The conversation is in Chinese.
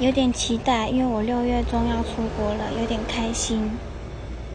有点期待因为我六月中要出国了有点开心。